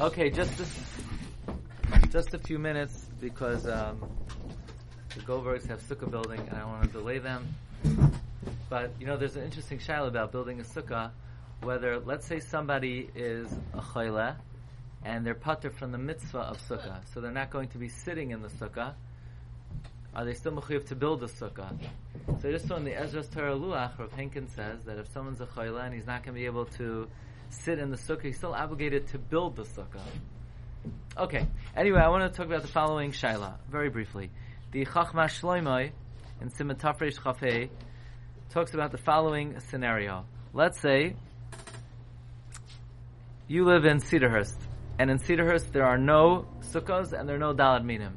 Okay, just this, just a few minutes because um, the Goldbergs have sukkah building, and I want to delay them. But you know, there's an interesting shaila about building a sukkah. Whether, let's say, somebody is a chayle, and they're pater from the mitzvah of sukkah, so they're not going to be sitting in the sukkah. Are they still mechuyev to build a sukkah? So just on the Ezras Torah Luach, Rav Henkin says that if someone's a chayle and he's not going to be able to sit in the sukkah, he's still obligated to build the sukkah. Okay. Anyway, I want to talk about the following shaila very briefly. The Chachma Shloimoi in Simon Tafresh Chafei talks about the following scenario. Let's say you live in Cedarhurst, and in Cedarhurst there are no sukkahs and there are no dalad minim.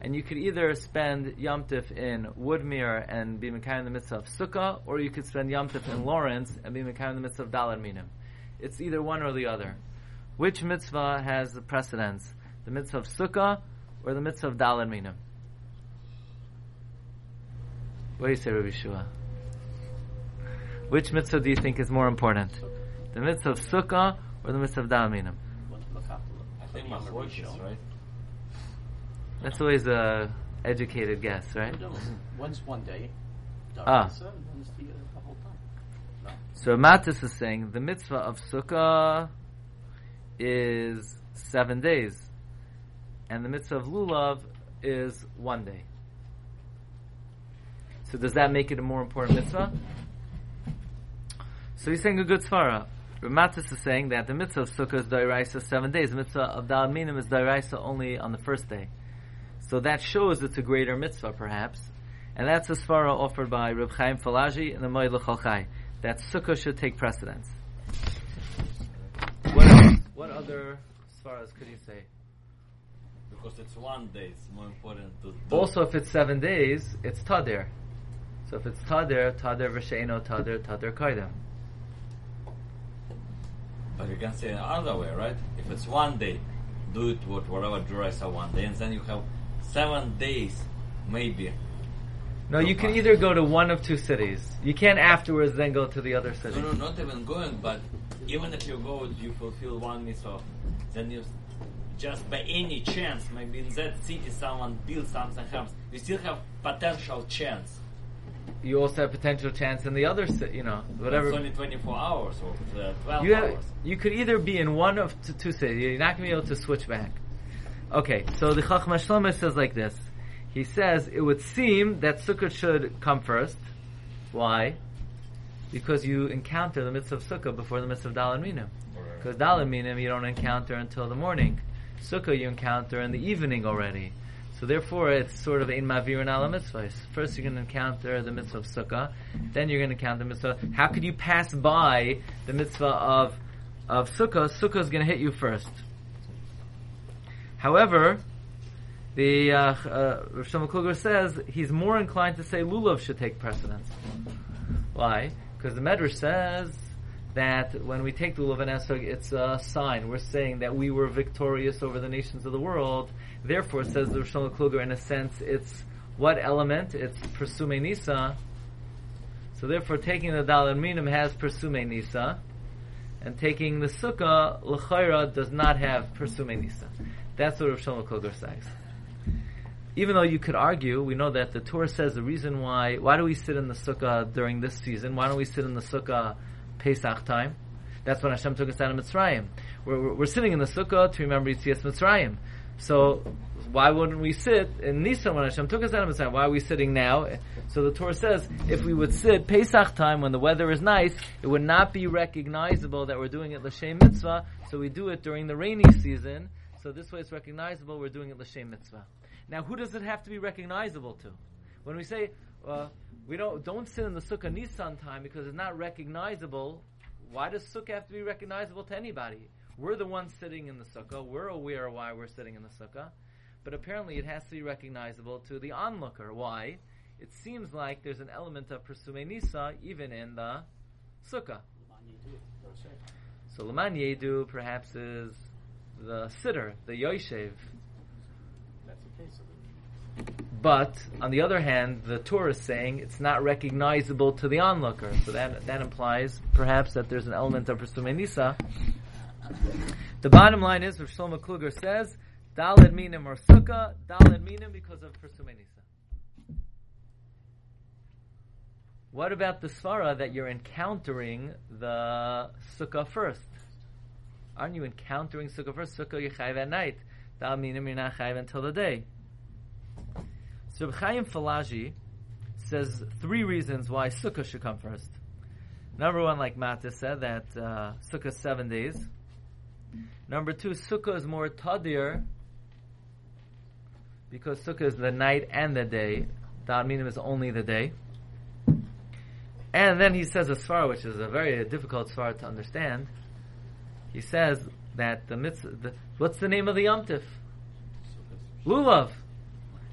And you could either spend Yom Tif in Woodmere and be Mekayim in the midst of Sukkah, or you could spend Yom Tif in Lawrence and be Mekayim in the midst of Dalad Minim. It's either one or the other. Which mitzvah has the precedence? The mitzvah of Sukkah or the mitzvah of Dalad Minim? What do you say, Rabbi Shua? Which mitzvah do you think is more important? The mitzvah of Sukkah or the mitzvah of Dalad Minim? I think Machloikis, right? That's always a educated guess, right? One's one day. Ah. Darasa, and one's the, uh, the whole time. No. So Matis is saying the mitzvah of Sukkah is seven days, and the mitzvah of Lulav is one day. So does that make it a more important mitzvah? So he's saying a good svara. Ramatis is saying that the mitzvah of Sukkah is Dairaisa seven days. The mitzvah of Dal Minim is Dairaisa only on the first day. So that shows it's a greater mitzvah, perhaps. And that's the svara offered by Reb Chaim Falaji and the Moed L'Chol Chai. That Sukkah should take precedence. What else? What other svaras could you say? Because it's one day, it's more important to do. Also, if it's seven days, it's Tadir. So if it's Tadir, Tadir V'Sheino Tadir, Tadir Kaidem. But you can say it other way, right? If it's one day, do it with whatever dress are one day, and then you have seven days, maybe. No, you can either go to one of two cities. You can't afterwards then go to the other city. No, no, not even going, but even if you go, you fulfill one mitzvah, then you just by any chance, maybe in that city someone builds something else, you still have potential chance. You also have potential chance in the other city, you know, whatever. It's only 24 hours or uh, 12 You, have, hours. you could either be in one of t- two cities. You're not going to be able to switch back. Okay, so the Chacham Shlomo says like this. He says it would seem that Sukkot should come first. Why? Because you encounter the mitzvah of Sukkah before the mitzvah of Dalad Minim. Because Dalad Minim you don't encounter until the morning. Sukkah you encounter in the evening already. So therefore, it's sort of in mavir and ala mitzvahs. First, you're going to encounter the mitzvah of sukkah. Then you're going to encounter the mitzvah. How could you pass by the mitzvah of of sukkah? Sukkah is going to hit you first. However, the uh, uh, Kluger says he's more inclined to say lulav should take precedence. Why? Because the Medrash says that when we take the lulav and esrog, it's a sign. We're saying that we were victorious over the nations of the world. Therefore, says the Shlomo Kluger, in a sense, it's what element? It's persume nisa. So therefore, taking the dalad minim has persume nisa, and taking the sukkah l'chayra does not have persume nisa. That's what Rav Shlomo Kluger says. Even though you could argue, we know that the Torah says the reason why, why do we sit in the sukkah during this season? Why don't we sit in the sukkah Pesach time? That's when Hashem took us out of Mitzrayim. We're, we're, we're sitting in the sukkah to remember Yitzias Mitzrayim. So, why wouldn't we sit in Nisan when Hashem took us out of Mitzrayim? Why are we sitting now? So the Torah says, if we would sit Pesach time when the weather is nice, it would not be recognizable that we're doing it L'Shem Mitzvah, so we do it during the rainy season, so this way it's recognizable we're doing it L'Shem Mitzvah. Now, who does it have to be recognizable to? When we say uh, we don't don't sit in the sukkah Nisan time because it's not recognizable, why does sukkah have to be recognizable to anybody? We're the ones sitting in the sukkah. We're aware why we're sitting in the sukkah, but apparently it has to be recognizable to the onlooker. Why? It seems like there's an element of persume nisa even in the sukkah. So Laman Yedu perhaps is the sitter, the Yoshev, That's the case. But on the other hand, the Torah is saying it's not recognizable to the onlooker. So that that implies perhaps that there's an element of Persume Nisa. The bottom line is, Rav Shlomo Kluger says, Daled minim or sukkah, daled minim because of Persumenisa. What about the svara that you're encountering the sukkah first? Aren't you encountering sukkah first? Sukkah you chayv at night. Daled minim you're not chayv until the day. So Reb Chaim Falaji says three reasons why sukkah should come first. Number one, like Mata said, that uh, sukkah is seven days. Number two, sukkah is more tadir because sukkah is the night and the day. Daled minim is only the day. And then he says a svara, which is a very difficult svara to understand. He says that the mitzvah, the, what's the name of the yomtiv? Lulav.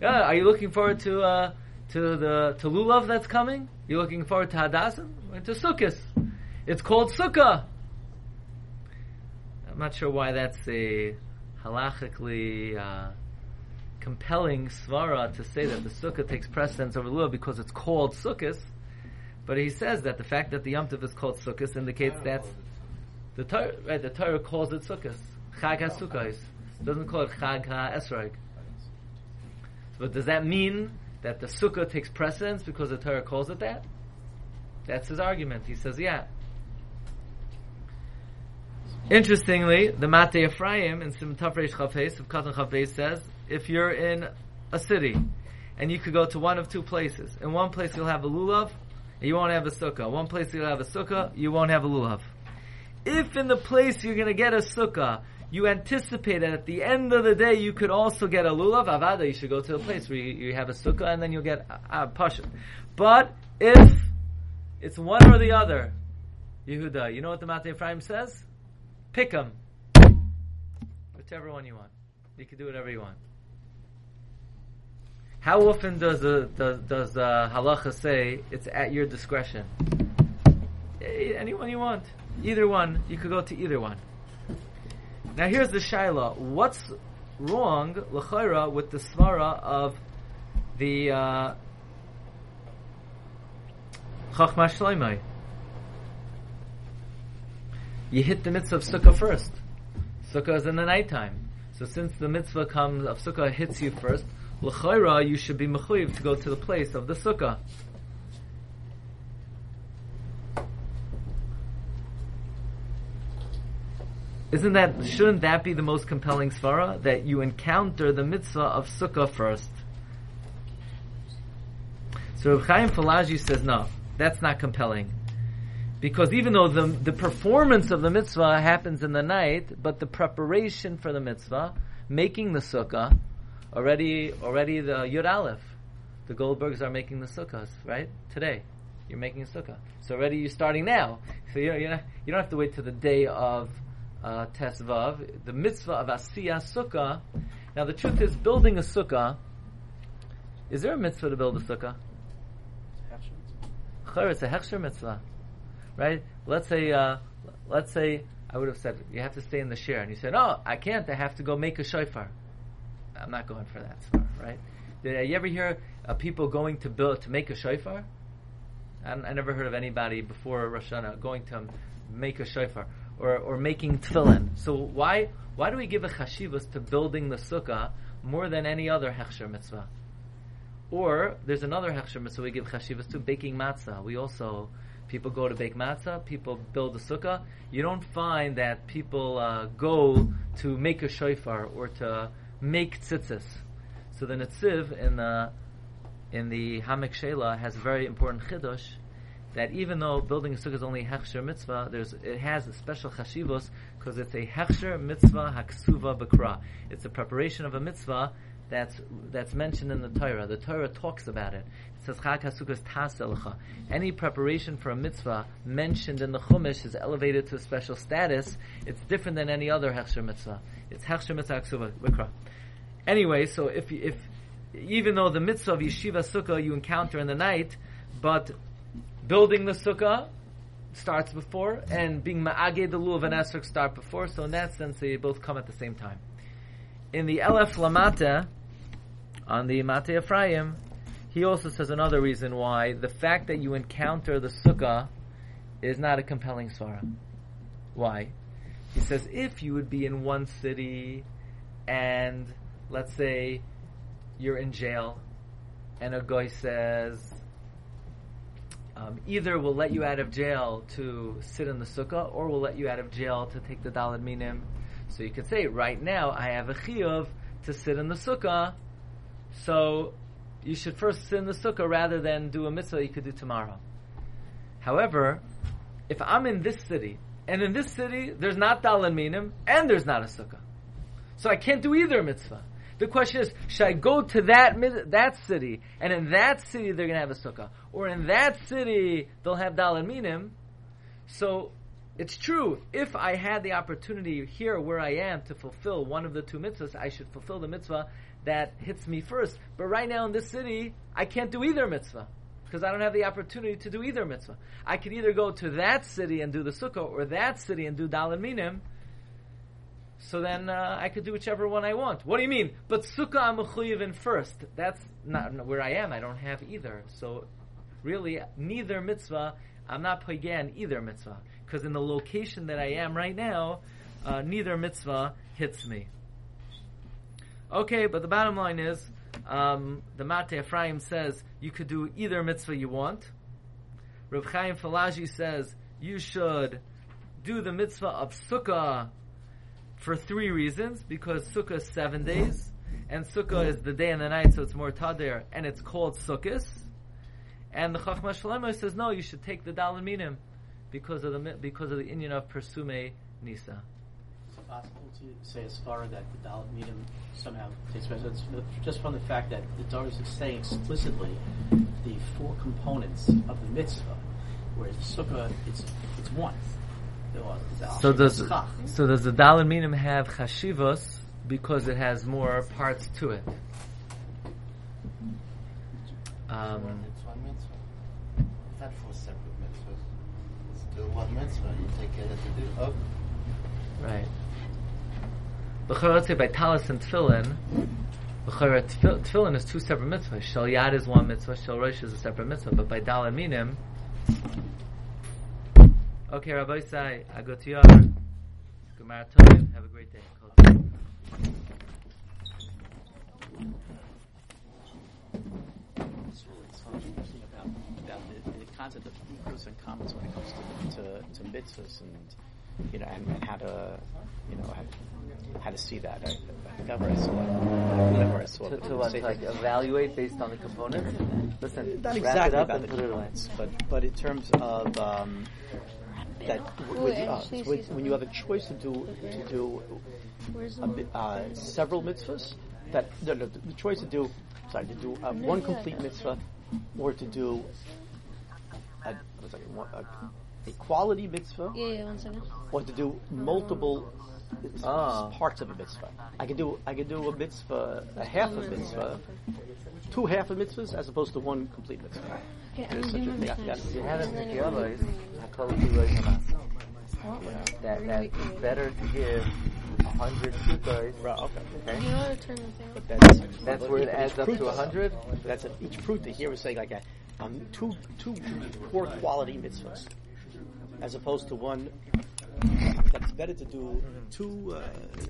Yeah, are you looking forward to uh, to the to lulav that's coming? You're looking forward to hadassim or to sukkahs? It's called sukkah. I'm not sure why that's a halachically uh, compelling svara to say that the sukkah takes precedence over lulav because it's called sukkahs. But he says that the fact that the Yom Tov is called Sukkot indicates that the Torah, right, the Torah calls it Sukkot. Chag HaSukkos. doesn't call it Chag HaEsrog. But does that mean that the Sukkah takes precedence because the Torah calls it that? That's his argument. He says, yeah. Interestingly, the Mate Ephraim in Sim Tafresh Chafes of Katan Chafes says, if you're in a city and you could go to one of two places, in one place you'll have a lulav, and you won't have a sukkah. One place you'll have a sukkah, you won't have a lulav. If in the place you're going to get a sukkah, you anticipate that at the end of the day you could also get a lulav, avada, you should go to a place where you, you have a sukkah and then you'll get a, a pasha. But if it's one or the other, Yehuda, you know what the Matei Ephraim says? Pick them. Whichever one you want. You can do whatever you want. How often does the does, uh, halacha say it's at your discretion? Anyone you want, either one. You could go to either one. Now here's the shaila: What's wrong, l'chayra, with the svara of the uh, shloimei? You hit the mitzvah of sukkah first. Sukkah is in the nighttime. So since the mitzvah comes of sukkah hits you first, l'chayra you should be mechuyev to go to the place of the sukkah. Isn't that shouldn't that be the most compelling svara that you encounter the mitzvah of sukkah first? So Reb Chaim Falaji says no, that's not compelling. Because even though the the performance of the mitzvah happens in the night, but the preparation for the mitzvah, making the sukkah, already already the Yud Aleph, the Goldbergs are making the sukkahs right today. You're making a sukkah, so already you're starting now. So you're not, you don't have to wait till the day of uh, Tesvav. The mitzvah of Asiyah Sukkah. Now the truth is, building a sukkah. Is there a mitzvah to build a sukkah? It's a hechsher mitzvah, right? Let's say, uh, let's say, I would have said you have to stay in the share, and you said, "Oh, I can't. I have to go make a shofar." I'm not going for that far, right? Did you ever hear uh, people going to build to make a shofar? I, I never heard of anybody before Rosh Hashanah going to make a shofar or, or making tefillin. So why why do we give a chashivas to building the sukkah more than any other hechsher mitzvah? Or there's another hechsher mitzvah we give chashivas to baking matzah. We also people go to bake matzah, people build a sukkah. You don't find that people uh, go to make a shofar or to make tzitzis. So the Netziv in the in the Haamek Sheilah has a very important chiddush that even though building a sukkah is only hechsher mitzvah, there's it has a special chashivos because it's a hechsher mitzvah haksuva bakra. It's a preparation of a mitzvah that's that's mentioned in the Torah. The Torah talks about it. It says chag taselcha. Any preparation for a mitzvah mentioned in the Chumash is elevated to a special status. It's different than any other hechsher mitzvah. It's hechsher mitzvah haksuva bakra. Anyway, so if if even though the mitzvah of yeshiva sukkah you encounter in the night, but building the sukkah starts before, and being ma'aged the lulav and esrog start before. So in that sense, they both come at the same time. In the Elef LaMateh, on the Mate Ephraim, he also says another reason why the fact that you encounter the sukkah is not a compelling svara. Why? He says if you would be in one city, and let's say you're in jail, and a guy says, um, either we'll let you out of jail to sit in the sukkah, or we'll let you out of jail to take the dalad minim. So you could say, right now I have a chiyuv to sit in the sukkah, so you should first sit in the sukkah rather than do a mitzvah you could do tomorrow. However, if I'm in this city, and in this city there's not dalad minim, and there's not a sukkah, so I can't do either mitzvah. The question is, should I go to that that city, and in that city they're going to have a sukkah, or in that city they'll have dalad minim? So it's true. If I had the opportunity here where I am to fulfill one of the two mitzvahs, I should fulfill the mitzvah that hits me first. But right now in this city, I can't do either mitzvah because I don't have the opportunity to do either mitzvah. I could either go to that city and do the sukkah, or that city and do dalad minim. So then uh, I could do whichever one I want. What do you mean? But sukkah I'm in first. That's not where I am. I don't have either. So really, neither mitzvah. I'm not pagan either mitzvah because in the location that I am right now, uh, neither mitzvah hits me. Okay, but the bottom line is, um, the Mate Ephraim says you could do either mitzvah you want. Rav Chaim Falaji says you should do the mitzvah of sukkah for three reasons, because sukkah is seven days, and sukkah is the day and the night, so it's more tadir, and it's called sukkahs. And the Chachma Shalema says no, you should take the minim because of the because of the inyan of Persume Nisa. Is it possible to say as far that the medium somehow takes precedence just from the fact that the Torah is saying explicitly the four components of the mitzvah, whereas sukkah it's it's one. There was- it's So does so does the dalad minim have chashivos because it has more parts to it? Um, it's one mitzvah. Not four separate mitzvahs. It's still one mitzvah. You take care to do. Oh, Right. L'chora, let's say by talis and tefillin, l'chora, tefillin is two separate mitzvahs. Shal yad is one mitzvah, shal rosh is a separate mitzvah. But by dalad minim, okay, Rabbi Isai, I go to your Gemara Tovim. Have a great day. It's really it's so about, about the, the concept of pros and cons when it comes to, to, to mitzvahs and you know and, and how to you know how, how to see that. I, I think I've already saw it. I've already saw To, it. to what, like evaluate based on the components? Listen, Not wrap exactly it up about and the put it components, but but in terms of um, that w- with, uh, with, when you have a choice to do to do a, uh, several mitzvahs, that no, no, the choice to do sorry to do uh, one complete mitzvah or to do a, what's a, a quality mitzvah Yeah, yeah, one second. or to do multiple s- Ah. parts of a mitzvah. I can do I can do a mitzvah, a half a mitzvah, two half a mitzvahs as opposed to one complete mitzvah. Okay, There's I'm such a thing. business. Yes. You haven't And then picked if the we- others. Hakol Kiloi Hamas. What? That that's wait, wait. better to give a hundred sukkahs. Right, okay. Okay. You know to turn the thing But that's That's where it adds up to a hundred. That's a, each fruit that here is saying like a, um, two two poor quality mitzvahs, as opposed to one. Better to do two uh,